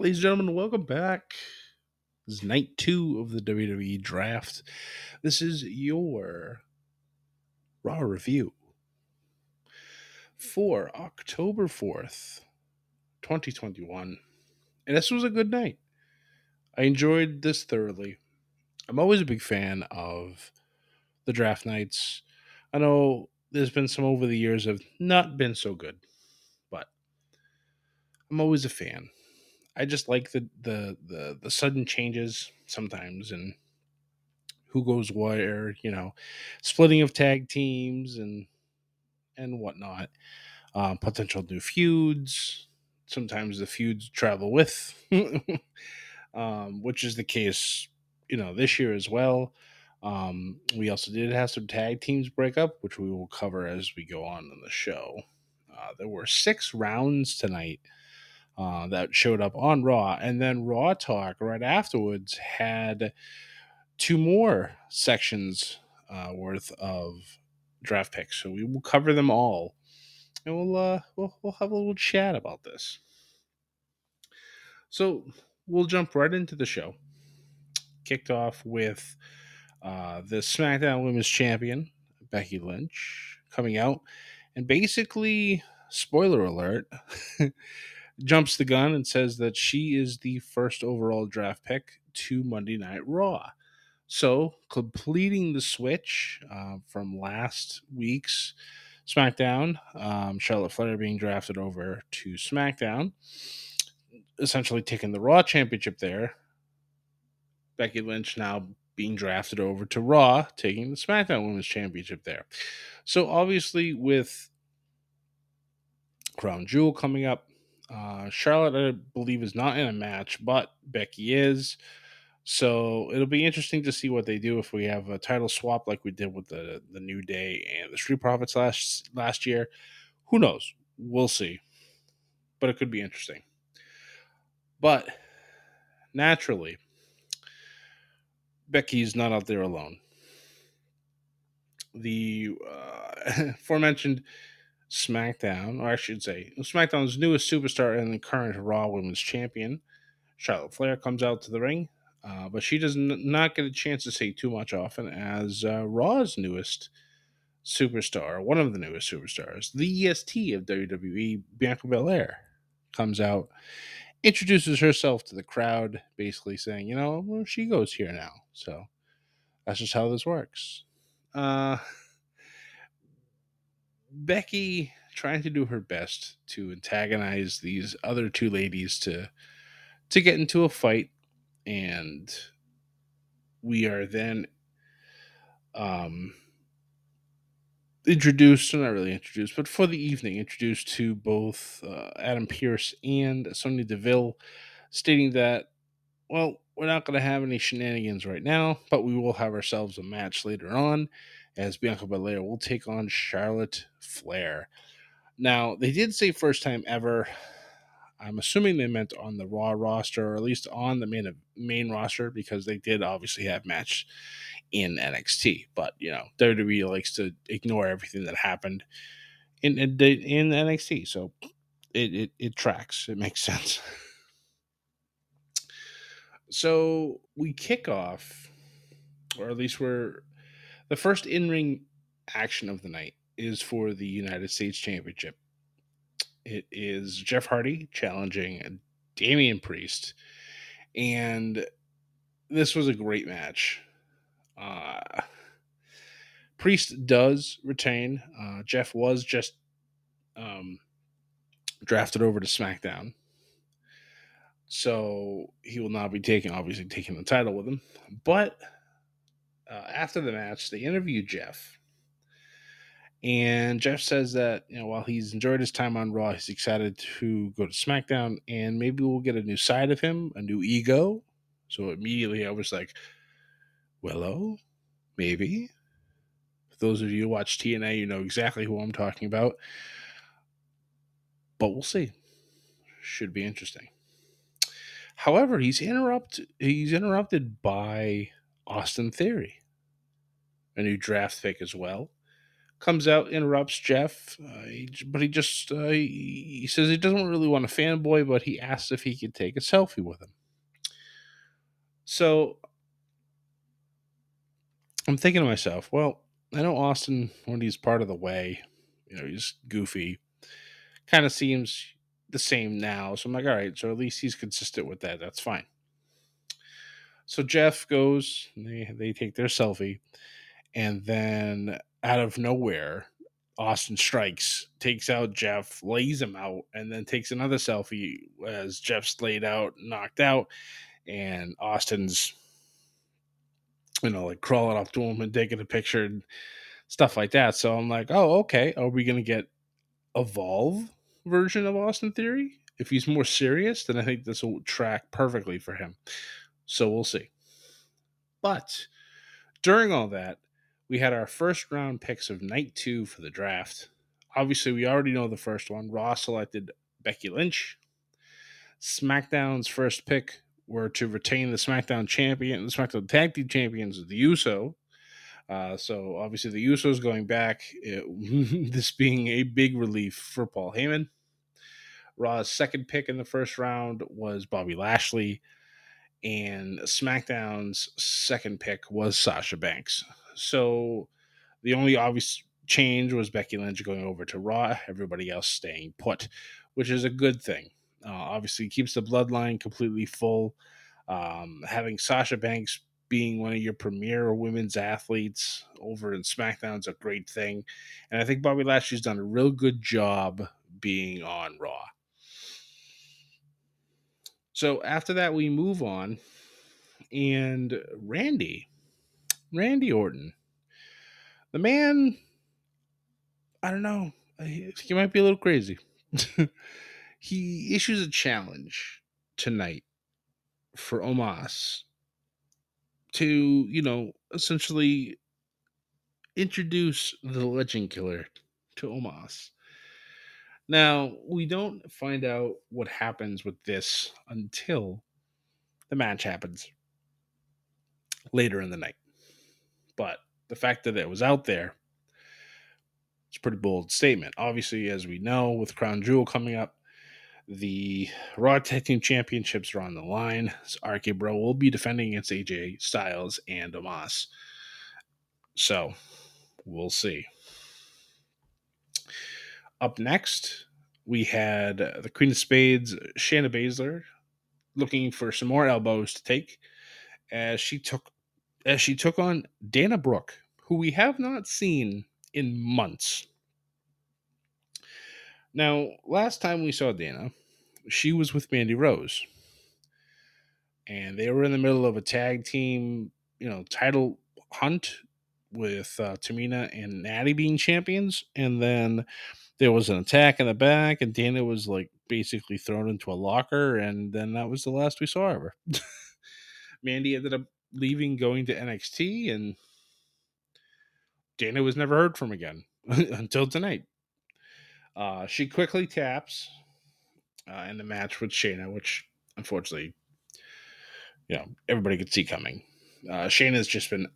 Ladies and gentlemen, welcome back. This is night two of the WWE draft. This is your Raw review for October 4th, 2021. And this was a good night. I enjoyed this thoroughly. I'm always a big fan of the draft nights. I know there's been some over the years have not been so good, but I'm always a fan. I just like the the the the sudden changes sometimes and who goes where, you know, splitting of tag teams and and whatnot, uh, potential new feuds. Sometimes the feuds travel with, um, which is the case, you know, this year as well. Um, we also did have some tag teams break up, which we will cover as we go on in the show. Uh, there were six rounds tonight uh, that showed up on Raw. And then Raw Talk right afterwards had two more sections uh, worth of draft picks. So we will cover them all. And we'll, uh, we'll, we'll have a little chat about this. So we'll jump right into the show. Kicked off with uh, the SmackDown Women's Champion, Becky Lynch, coming out. And basically, spoiler alert, jumps the gun and says that she is the first overall draft pick to Monday Night Raw. So, completing the switch uh, from last week's SmackDown, um, Charlotte Flair being drafted over to SmackDown, essentially taking the Raw Championship there. Becky Lynch now being drafted over to Raw, taking the SmackDown Women's Championship there. So, obviously, with Crown Jewel coming up, uh, Charlotte, I believe, is not in a match, but Becky is. So it'll be interesting to see what they do if we have a title swap like we did with the the New Day and the Street Profits last last year. Who knows? We'll see. But it could be interesting. But naturally, Becky's not out there alone. The uh, aforementioned SmackDown, or I should say, SmackDown's newest superstar and the current Raw Women's Champion, Charlotte Flair, comes out to the ring, uh, but she does n- not get a chance to say too much often as uh, Raw's newest superstar, one of the newest superstars, the EST of WWE, Bianca Belair, comes out, introduces herself to the crowd, basically saying, you know, well, she goes here now. So that's just how this works. Uh, Becky trying to do her best to antagonize these other two ladies to to get into a fight and we are then um introduced not really introduced but for the evening introduced to both uh, adam Pearce and sonya deville stating that well we're not going to have any shenanigans right now but we will have ourselves a match later on as Bianca Belair will take on Charlotte Flair. Now, they did say first time ever. I'm assuming they meant on the Raw roster, or at least on the main main roster, because they did obviously have match in NXT. But you know, WWE likes to ignore everything that happened in in, in NXT, so it, it it tracks. It makes sense. so we kick off or at least we're the first in ring action of the night is for the United States Championship. It is Jeff Hardy challenging Damian Priest, and this was a great match. Uh, Priest does retain. Uh, Jeff was just um, drafted over to SmackDown. So he will not be taking, obviously, taking the title with him. But uh, after the match, they interview Jeff. And Jeff says that, you know, while he's enjoyed his time on Raw, he's excited to go to SmackDown and maybe we'll get a new side of him, a new ego. So immediately I was like, Willow, maybe. For those of you who watch TNA, you know exactly who I'm talking about. But we'll see. Should be interesting. However, he's interrupt he's interrupted by Austin Theory, a new draft pick as well. Comes out, interrupts Jeff, uh, he, but he just uh, he, he says he doesn't really want a fanboy, but he asks if he could take a selfie with him. So I'm thinking to myself, well, I know Austin when he's part of the way, you know, he's goofy, kind of seems the same now. So I'm like, all right, so at least he's consistent with that. That's fine. So Jeff goes, they they take their selfie, and then out of nowhere, Austin strikes, takes out Jeff, lays him out, and then takes another selfie as Jeff's laid out, knocked out, and Austin's you know, like crawling up to him and taking a picture and stuff like that. So I'm like, oh, okay. Are we gonna get evolve version of Austin Theory? If he's more serious, then I think this will track perfectly for him. So we'll see. But during all that, we had our first round picks of night two for the draft. Obviously, we already know the first one. Raw selected Becky Lynch. SmackDown's first pick were to retain the SmackDown champion, the SmackDown Tag Team Champions, of the USO. Uh, so obviously the Usos going back, it, this being a big relief for Paul Heyman. Raw's second pick in the first round was Bobby Lashley, and SmackDown's second pick was Sasha Banks. So the only obvious change was Becky Lynch going over to Raw, everybody else staying put, which is a good thing. Uh, obviously, keeps the bloodline completely full. Um, having Sasha Banks being one of your premier women's athletes over in SmackDown is a great thing. And I think Bobby Lashley's done a real good job being on Raw. So after that, we move on. And Randy, Randy Orton, the man, I don't know, he might be a little crazy. he issues a challenge tonight for Omos to, you know, essentially introduce the legend killer to Omos. Now, we don't find out what happens with this until the match happens later in the night. But the fact that it was out there, it's a pretty bold statement. Obviously, as we know, with Crown Jewel coming up, the Raw Tag Team Championships are on the line. So RK Bro will be defending against AJ Styles and Omos. So we'll see. Up next, we had the Queen of Spades, Shayna Baszler, looking for some more elbows to take as she took as she took on Dana Brooke, who we have not seen in months. Now, last time we saw Dana, she was with Mandy Rose. And they were in the middle of a tag team, you know, title hunt with uh, Tamina and Natty being champions. And then there was an attack in the back, and Dana was like basically thrown into a locker. And then that was the last we saw of her. Mandy ended up leaving, going to NXT, and Dana was never heard from again until tonight. Uh, she quickly taps uh, in the match with Shayna, which unfortunately, you know, everybody could see coming. Uh, Shayna's just been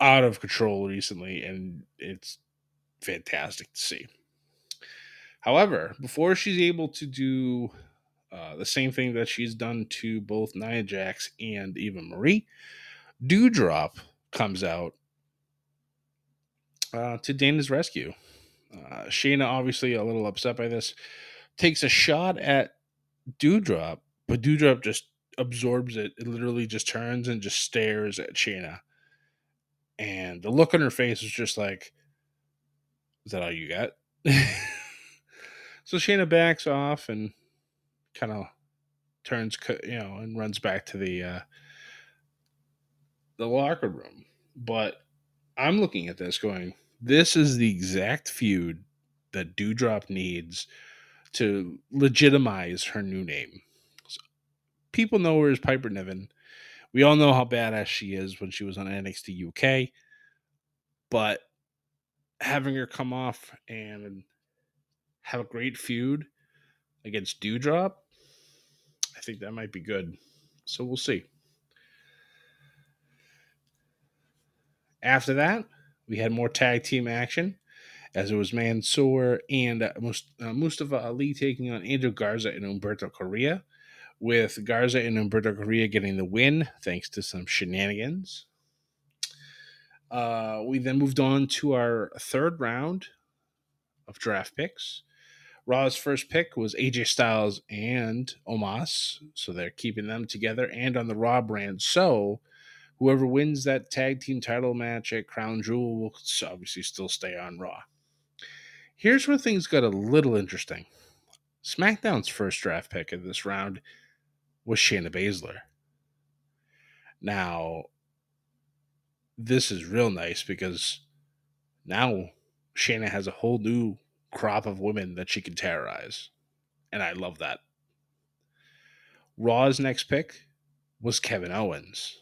out of control recently, and it's fantastic to see. However, before she's able to do uh, the same thing that she's done to both Nia Jax and Eva Marie, Dewdrop comes out uh, to Dana's rescue. Uh, Shayna, obviously a little upset by this, takes a shot at Dewdrop, but Dewdrop just absorbs it. It literally just turns and just stares at Shayna. And the look on her face is just like, is that all you got? so Shayna backs off and kind of turns, you know, and runs back to the uh, the locker room. But I'm looking at this going, this is the exact feud that Dewdrop needs to legitimize her new name. So people know her as Piper Niven. We all know how badass she is when she was on NXT UK. But having her come off and have a great feud against Dewdrop, I think that might be good. So we'll see. After that, we had more tag team action as it was Mansoor and uh, Mustafa Ali taking on Andrew Garza and Humberto Carrillo, with Garza and Humberto Carrillo getting the win thanks to some shenanigans. Uh, we then moved on to our third round of draft picks. Raw's first pick was AJ Styles and Omos, so they're keeping them together and on the Raw brand. So whoever wins that tag team title match at Crown Jewel will obviously still stay on Raw. Here's where things got a little interesting. SmackDown's first draft pick in this round was Shayna Baszler. Now, this is real nice because now Shayna has a whole new crop of women that she can terrorize. And I love that. Raw's next pick was Kevin Owens.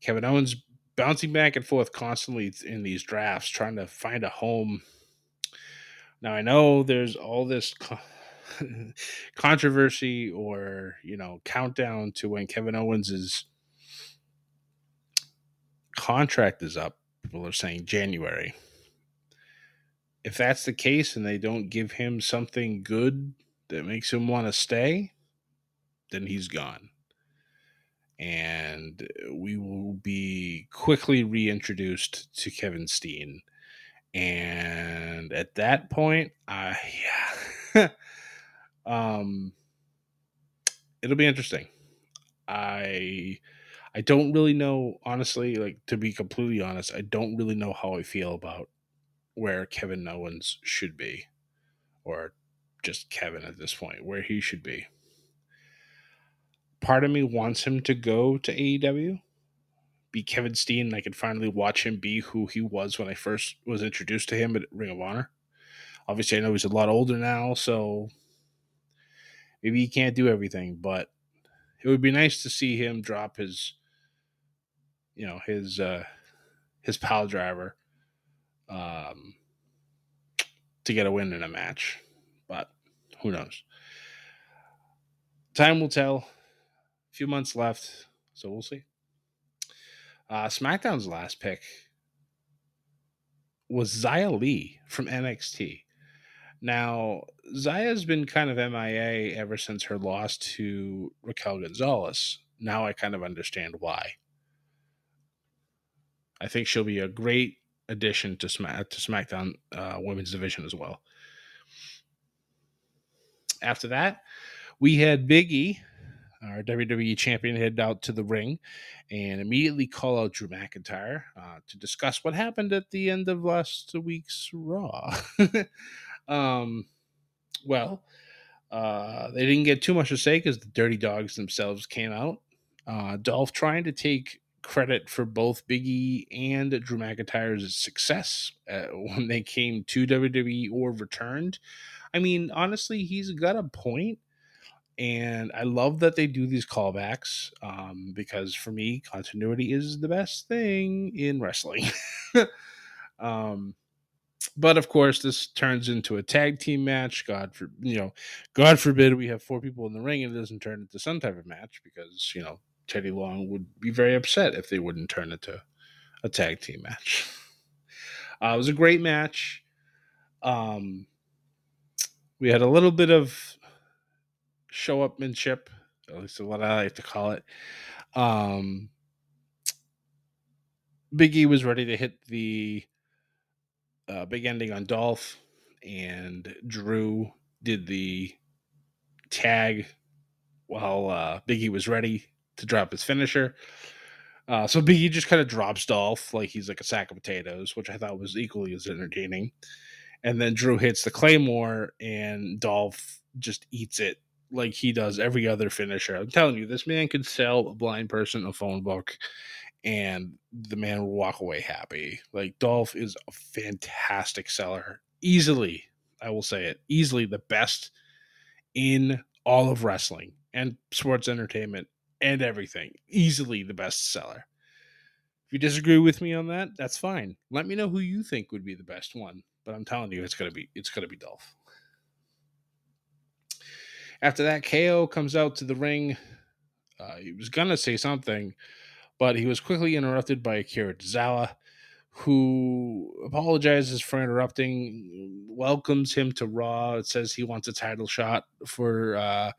Kevin Owens bouncing back and forth constantly in these drafts, trying to find a home now I know there's all this co- controversy or you know countdown to when Kevin Owens's contract is up. People are saying January. If that's the case and they don't give him something good that makes him want to stay, then he's gone. And we will be quickly reintroduced to Kevin Steen and at that point, I yeah, um, it'll be interesting. I I don't really know, honestly. Like to be completely honest, I don't really know how I feel about where Kevin Owens should be, or just Kevin at this point, where he should be. Part of me wants him to go to AEW be Kevin Steen and I could finally watch him be who he was when I first was introduced to him at Ring of Honor. Obviously, I know he's a lot older now, so maybe he can't do everything, but it would be nice to see him drop his, you know, his uh, his pile driver, um, to get a win in a match. But who knows? Time will tell. A few months left, so we'll see. Uh, SmackDown's last pick was Xia Li from NXT. Now, Xia's been kind of MIA ever since her loss to Raquel Gonzalez. Now I kind of understand why. I think she'll be a great addition to Smack to SmackDown uh, Women's Division as well. After that, we had Big E our WWE champion, head out to the ring and immediately call out Drew McIntyre uh, to discuss what happened at the end of last week's Raw. um, well, uh, they didn't get too much to say because the Dirty Dogs themselves came out. Uh, Dolph trying to take credit for both Biggie and Drew McIntyre's success uh, when they came to WWE or returned. I mean, honestly, he's got a point and I love that they do these callbacks um, because for me, continuity is the best thing in wrestling. um, but of course, this turns into a tag team match. God for you know, God forbid we have four people in the ring and it doesn't turn into some type of match because you know Teddy Long would be very upset if they wouldn't turn it to a tag team match. Uh, it was a great match. Um, we had a little bit of show upmanship, at least what I like to call it. Um, was ready to hit the uh, big ending on Dolph, and Drew did the tag while uh, was ready to drop his finisher. Uh, so Big E just kind of drops Dolph like he's like a sack of potatoes, which I thought was equally as entertaining. And then Drew hits the Claymore, and Dolph just eats it like he does every other finisher. I'm telling you, this man could sell a blind person a phone book and the man will walk away happy. Like Dolph is a fantastic seller. Easily, I will say it, easily the best in all of wrestling and sports entertainment and everything. Easily the best seller. If you disagree with me on that, that's fine. Let me know who you think would be the best one. But I'm telling you, it's gonna be it's gonna be Dolph. After that, KO comes out to the ring. Uh, he was gonna say something, but he was quickly interrupted by Akira Tozawa, who apologizes for interrupting, welcomes him to Raw. Says he wants a title shot for uh,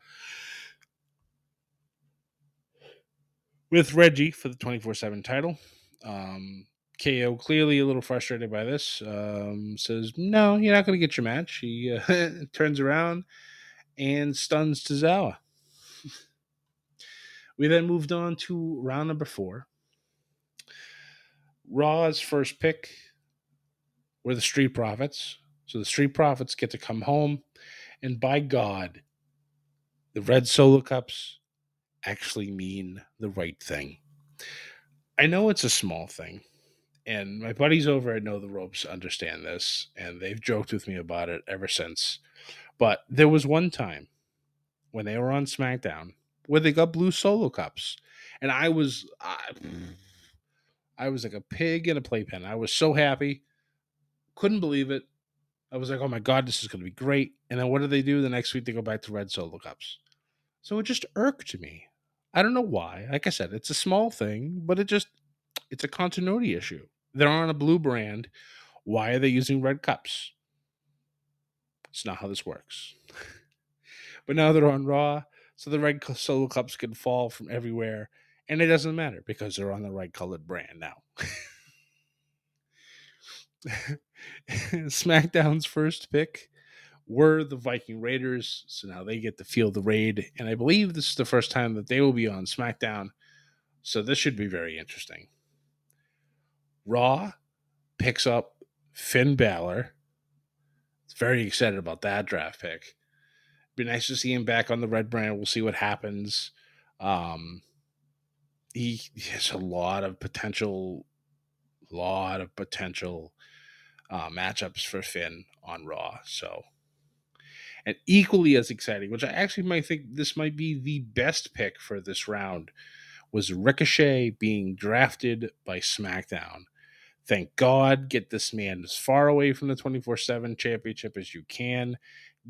with Reggie for the 24 7 title. Um, KO clearly a little frustrated by this. Um, says, No, you're not going to get your match. He uh, turns around and stuns Tozawa. we then moved on to round number four. Raw's first pick were the Street Profits. So the Street Profits get to come home. And by God, the red solo cups actually mean the right thing. I know it's a small thing, and my buddies over at Know the Ropes understand this, and they've joked with me about it ever since. But there was one time when they were on SmackDown where they got blue solo cups, and I was I, I was like a pig in a playpen. I was so happy, couldn't believe it. I was like, oh my god, this is going to be great. And then what do they do the next week? They go back to red solo cups. So it just irked me. I don't know why. Like I said, it's a small thing, but it just it's a continuity issue. They're on a blue brand. Why are they using red cups? It's not how this works. but now they're on Raw, so the red solo cups can fall from everywhere, and it doesn't matter because they're on the right colored brand now. SmackDown's first pick were the Viking Raiders. So now they get to feel the raid. And I believe this is the first time that they will be on SmackDown. So this should be very interesting. Raw picks up Finn Balor. Very excited about that draft pick. Be nice to see him back on the red brand. We'll see what happens. Um, he, he has a lot of potential, lot of potential uh, matchups for Finn on Raw. So and equally as exciting, which I actually might think this might be the best pick for this round, was Ricochet being drafted by SmackDown. Thank God, get this man as far away from the 24 7 championship as you can.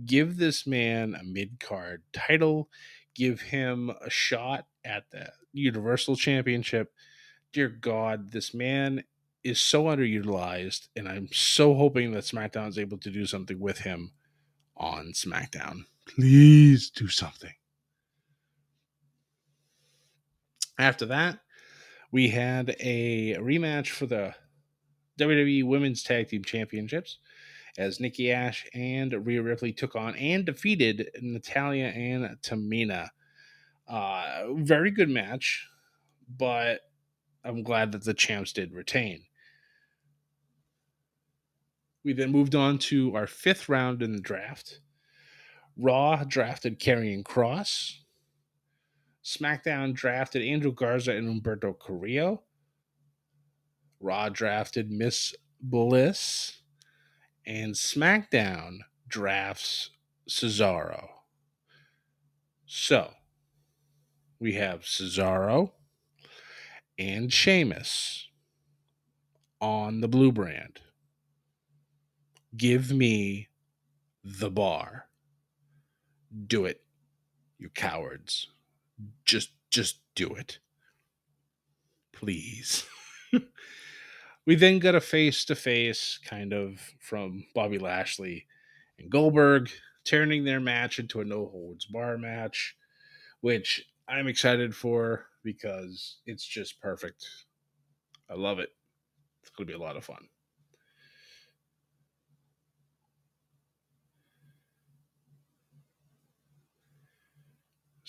Give this man a mid card title. Give him a shot at the Universal Championship. Dear God, this man is so underutilized, and I'm so hoping that SmackDown is able to do something with him on SmackDown. Please do something. After that, we had a rematch for the WWE Women's Tag Team Championships as Nikki Ash and Rhea Ripley took on and defeated Natalya and Tamina. Uh, very good match, but I'm glad that the champs did retain. We then moved on to our fifth round in the draft. Raw drafted Karrion Kross. SmackDown drafted Angel Garza and Humberto Carrillo. Raw drafted Miss Bliss. And SmackDown drafts Cesaro. So we have Cesaro and Sheamus on the blue brand give me the bar. Do it, you cowards. Just just do it. Please. we then got a face to face kind of from Bobby Lashley and Goldberg, turning their match into a no holds bar match, which I'm excited for because it's just perfect. I love it. It's going to be a lot of fun.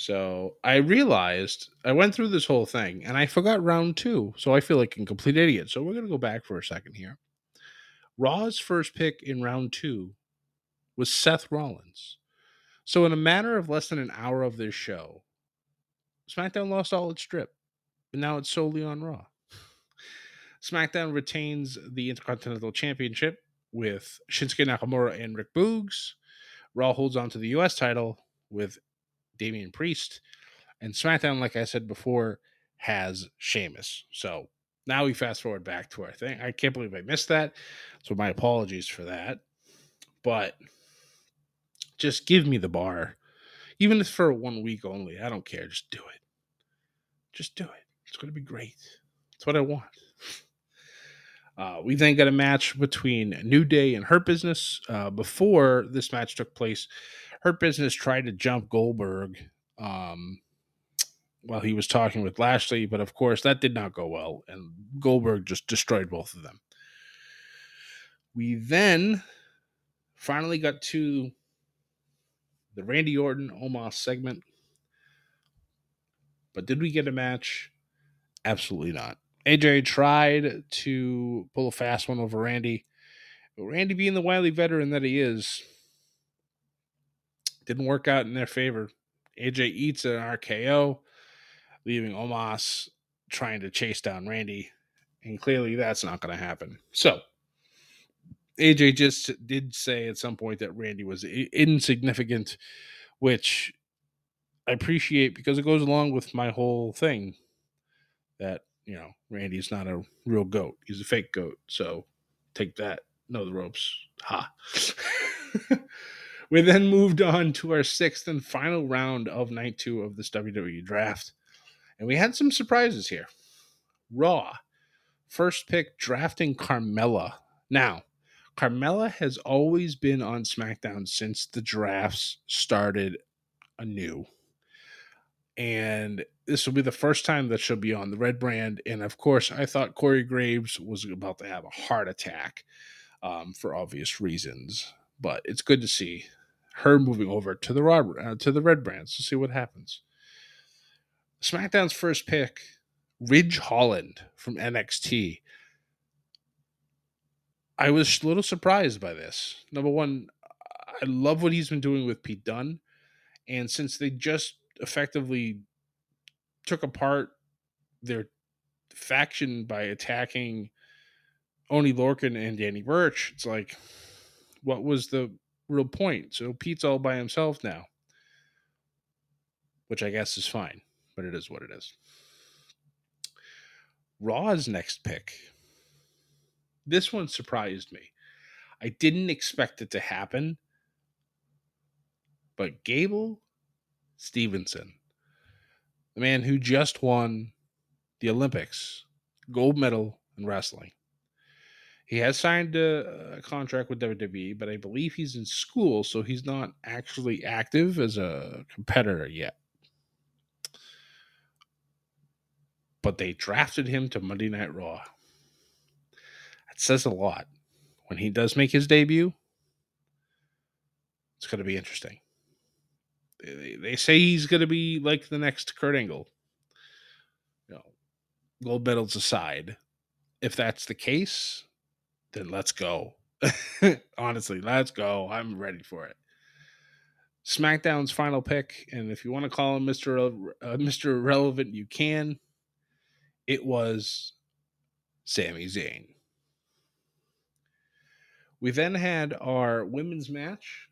So I realized I went through this whole thing and I forgot round two. So I feel like a complete idiot. So we're going to go back for a second here. Raw's first pick in round two was Seth Rollins. So, in a matter of less than an hour of this show, SmackDown lost all its strip, and now it's solely on Raw. SmackDown retains the Intercontinental Championship with Shinsuke Nakamura and Rick Boogs. Raw holds on to the U.S. title with Damian Priest. And SmackDown, like I said before, has Sheamus. So now we fast forward back to our thing. I can't believe I missed that. So my apologies for that. But just give me the bar. Even if for one week only. I don't care. Just do it. Just do it. It's going to be great. That's what I want. Uh, we then got a match between New Day and Hurt Business. Uh, before this match took place, Hurt Business tried to jump Goldberg um, while he was talking with Lashley, but of course that did not go well, and Goldberg just destroyed both of them. We then finally got to the Randy Orton Omos segment. But did we get a match? Absolutely not. AJ tried to pull a fast one over Randy. Randy, being the wily veteran that he is, didn't work out in their favor. AJ eats an RKO, leaving Omos trying to chase down Randy. And clearly that's not going to happen. So AJ just did say at some point that Randy was insignificant, which I appreciate because it goes along with my whole thing that, you know, Randy's not a real goat. He's a fake goat. So take that. Know the ropes. Ha. we then moved on to our sixth and final round of night two of this WWE draft. And we had some surprises here. Raw, first pick drafting Carmella. Now, Carmella has always been on SmackDown since the drafts started anew. And this will be the first time that she'll be on the red brand. And of course, I thought Corey Graves was about to have a heart attack um, for obvious reasons. But it's good to see her moving over to the uh, to the red brands to see what happens. SmackDown's first pick, Ridge Holland from NXT. I was a little surprised by this. Number one, I love what he's been doing with Pete Dunne. And since they just effectively took apart their faction by attacking Oney Lorcan and Danny Burch, it's like, what was the real point? So Pete's all by himself now, which I guess is fine, but it is what it is. Raw's next pick this one surprised me. I didn't expect it to happen. But Gable Stevenson, the man who just won the Olympics, gold medal in wrestling. He has signed a, a, contract with WWE, but I believe he's in school, so he's not actually active as a competitor yet. But they drafted him to Monday Night Raw. That says a lot. When he does make his debut, it's going to be interesting. They, they say he's going to be like the next Kurt Angle. You know, gold medals aside, if that's the case, then let's go. Honestly, let's go. I'm ready for it. SmackDown's final pick, and if you want to call him Mr. Uh, Mr. Relevant, you can. It was Sami Zayn. We then had our women's match.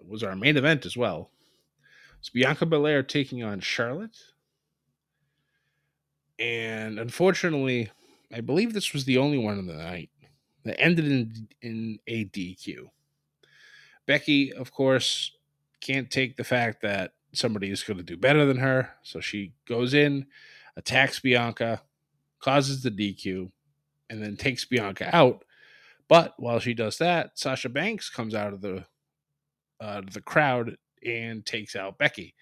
It was our main event as well. It's Bianca Belair taking on Charlotte. And unfortunately, I believe this was the only one of the night that ended in in a DQ. Becky, of course, can't take the fact that somebody is going to do better than her, so she goes in, attacks Bianca, causes the DQ, and then takes Bianca out but while she does that, Sasha Banks comes out of the uh, the crowd and takes out Becky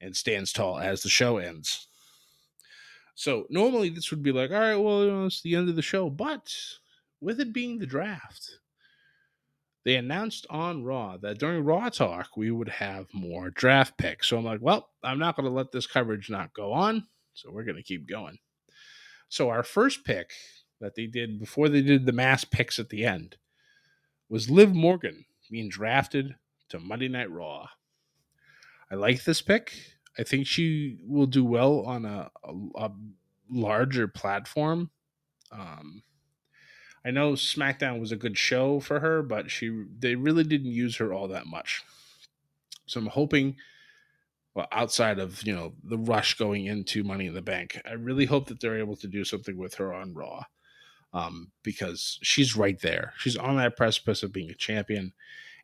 and stands tall as the show ends. So normally this would be like, all right, well, you know, it's the end of the show. But with it being the draft, they announced on Raw that during Raw Talk, we would have more draft picks. So I'm like, well, I'm not going to let this coverage not go on. So we're going to keep going. So our first pick that they did before they did the mass picks at the end was Liv Morgan being drafted to Monday Night Raw. I like this pick. I think she will do well on a, a, a larger platform. Um, I know SmackDown was a good show for her, but she they really didn't use her all that much. So I'm hoping, well, outside of you know the rush going into Money in the Bank, I really hope that they're able to do something with her on Raw, um, because she's right there. She's on that precipice of being a champion,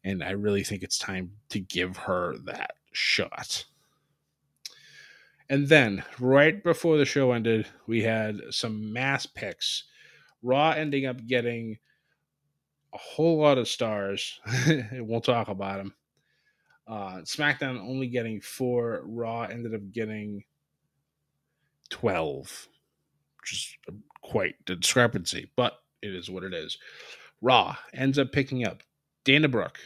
and I really think it's time to give her that shot. And then, right before the show ended, we had some mass picks. Raw ending up getting a whole lot of stars. we'll talk about them. Uh, SmackDown only getting four. Raw ended up getting 12, which is quite a discrepancy, but it is what it is. Raw ends up picking up Dana Brooke,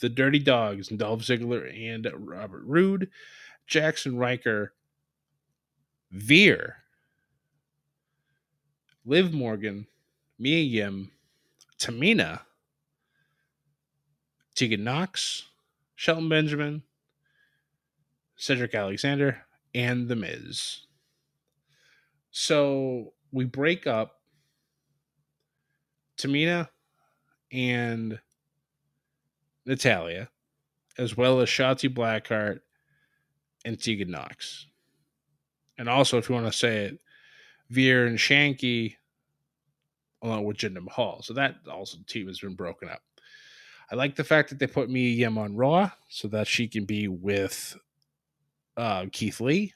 the Dirty Dogs, Dolph Ziggler and Robert Roode, Jaxson Ryker, Veer, Liv Morgan, Mia Yim, Tamina, Tegan Nox, Shelton Benjamin, Cedric Alexander, and The Miz. So we break up Tamina and Natalya, as well as Shotzi Blackheart and Tegan Nox. And also, if you want to say it, Veer and Shanky, along with Jinder Mahal. So that also team has been broken up. I like the fact that they put Mia Yim on Raw so that she can be with uh, Keith Lee.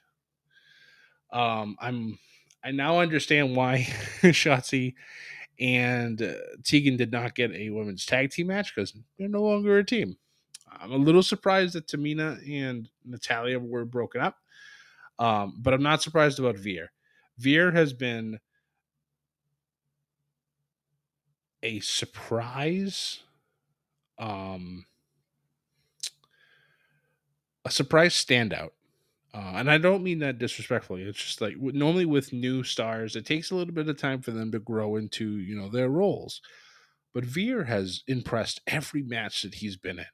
Um, I'm I now understand why Shotzi and uh, Tegan did not get a women's tag team match because they're no longer a team. I'm a little surprised that Tamina and Natalya were broken up, um, but I'm not surprised about Veer. Veer has been a surprise, um, a surprise standout. Uh, and I don't mean that disrespectfully. It's just like normally with new stars, it takes a little bit of time for them to grow into you know their roles. But Veer has impressed every match that he's been in.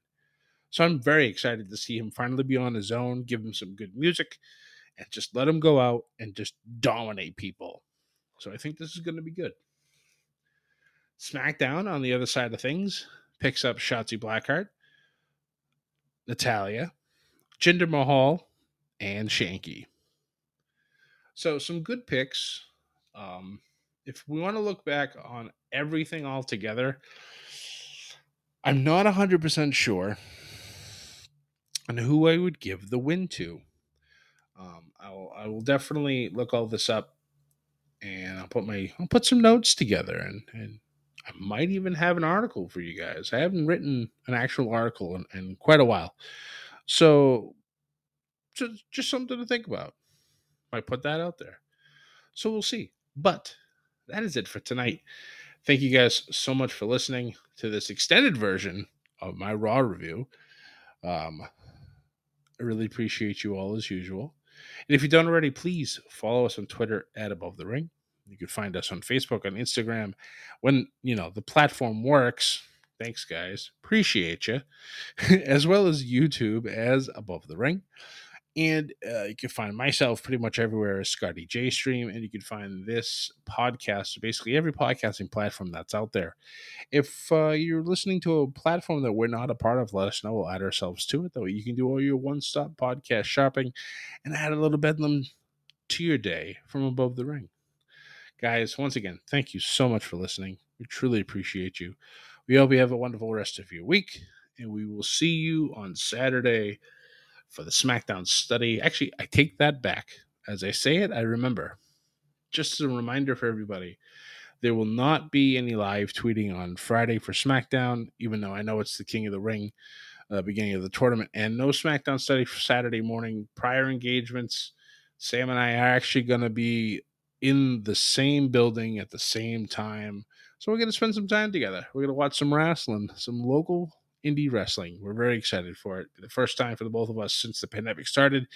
So I'm very excited to see him finally be on his own, give him some good music, and just let him go out and just dominate people. So I think this is going to be good. SmackDown on the other side of things picks up Shotzi Blackheart, Natalya, Jinder Mahal, and Shanky. So some good picks. Um, if we want to look back on everything all together, I'm not 100% sure on who I would give the win to. Um, I'll, I will definitely look all this up and I'll put my I'll put some notes together and, and I might even have an article for you guys. I haven't written an actual article in, in quite a while. So just just something to think about. I might put that out there. So we'll see. But that is it for tonight. Thank you guys so much for listening to this extended version of my Raw review. Um, I really appreciate you all as usual. And if you don't already, please follow us on Twitter at Above the Ring. You can find us on Facebook, on Instagram. When you know the platform works, thanks guys, appreciate you, as well as YouTube as Above the Ring. And uh, you can find myself pretty much everywhere as Scotty J Stream, and you can find this podcast, basically every podcasting platform that's out there. If uh, you're listening to a platform that we're not a part of, let us know. We'll add ourselves to it. That way, you can do all your one-stop podcast shopping and add a little bedlam to your day from above the ring. Guys, once again, thank you so much for listening. We truly appreciate you. We hope you have a wonderful rest of your week, and we will see you on Saturday for the SmackDown study. Actually, I take that back. As I say it, I remember. Just as a reminder for everybody, there will not be any live tweeting on Friday for SmackDown, even though I know it's the King of the Ring, uh, beginning of the tournament, and no SmackDown study for Saturday morning. Prior engagements, Sam and I are actually going to be in the same building at the same time. So we're going to spend some time together. We're going to watch some wrestling, some local indie wrestling. We're very excited for it. The first time for the both of us since the pandemic started.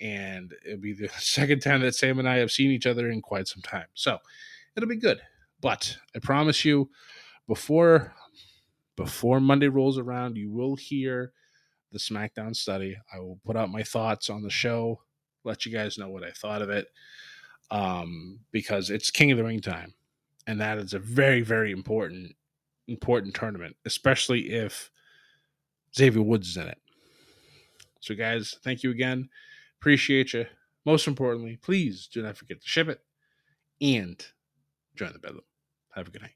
And it'll be the second time that Sam and I have seen each other in quite some time. So it'll be good. But I promise you, before before Monday rolls around, you will hear the SmackDown study. I will put out my thoughts on the show, let you guys know what I thought of it, um, because it's King of the Ring time, and that is a very, very important, important tournament, especially if Xavier Woods is in it. So, guys, thank you again. Appreciate you. Most importantly, please do not forget to ship it and join the bedlam. Have a good night.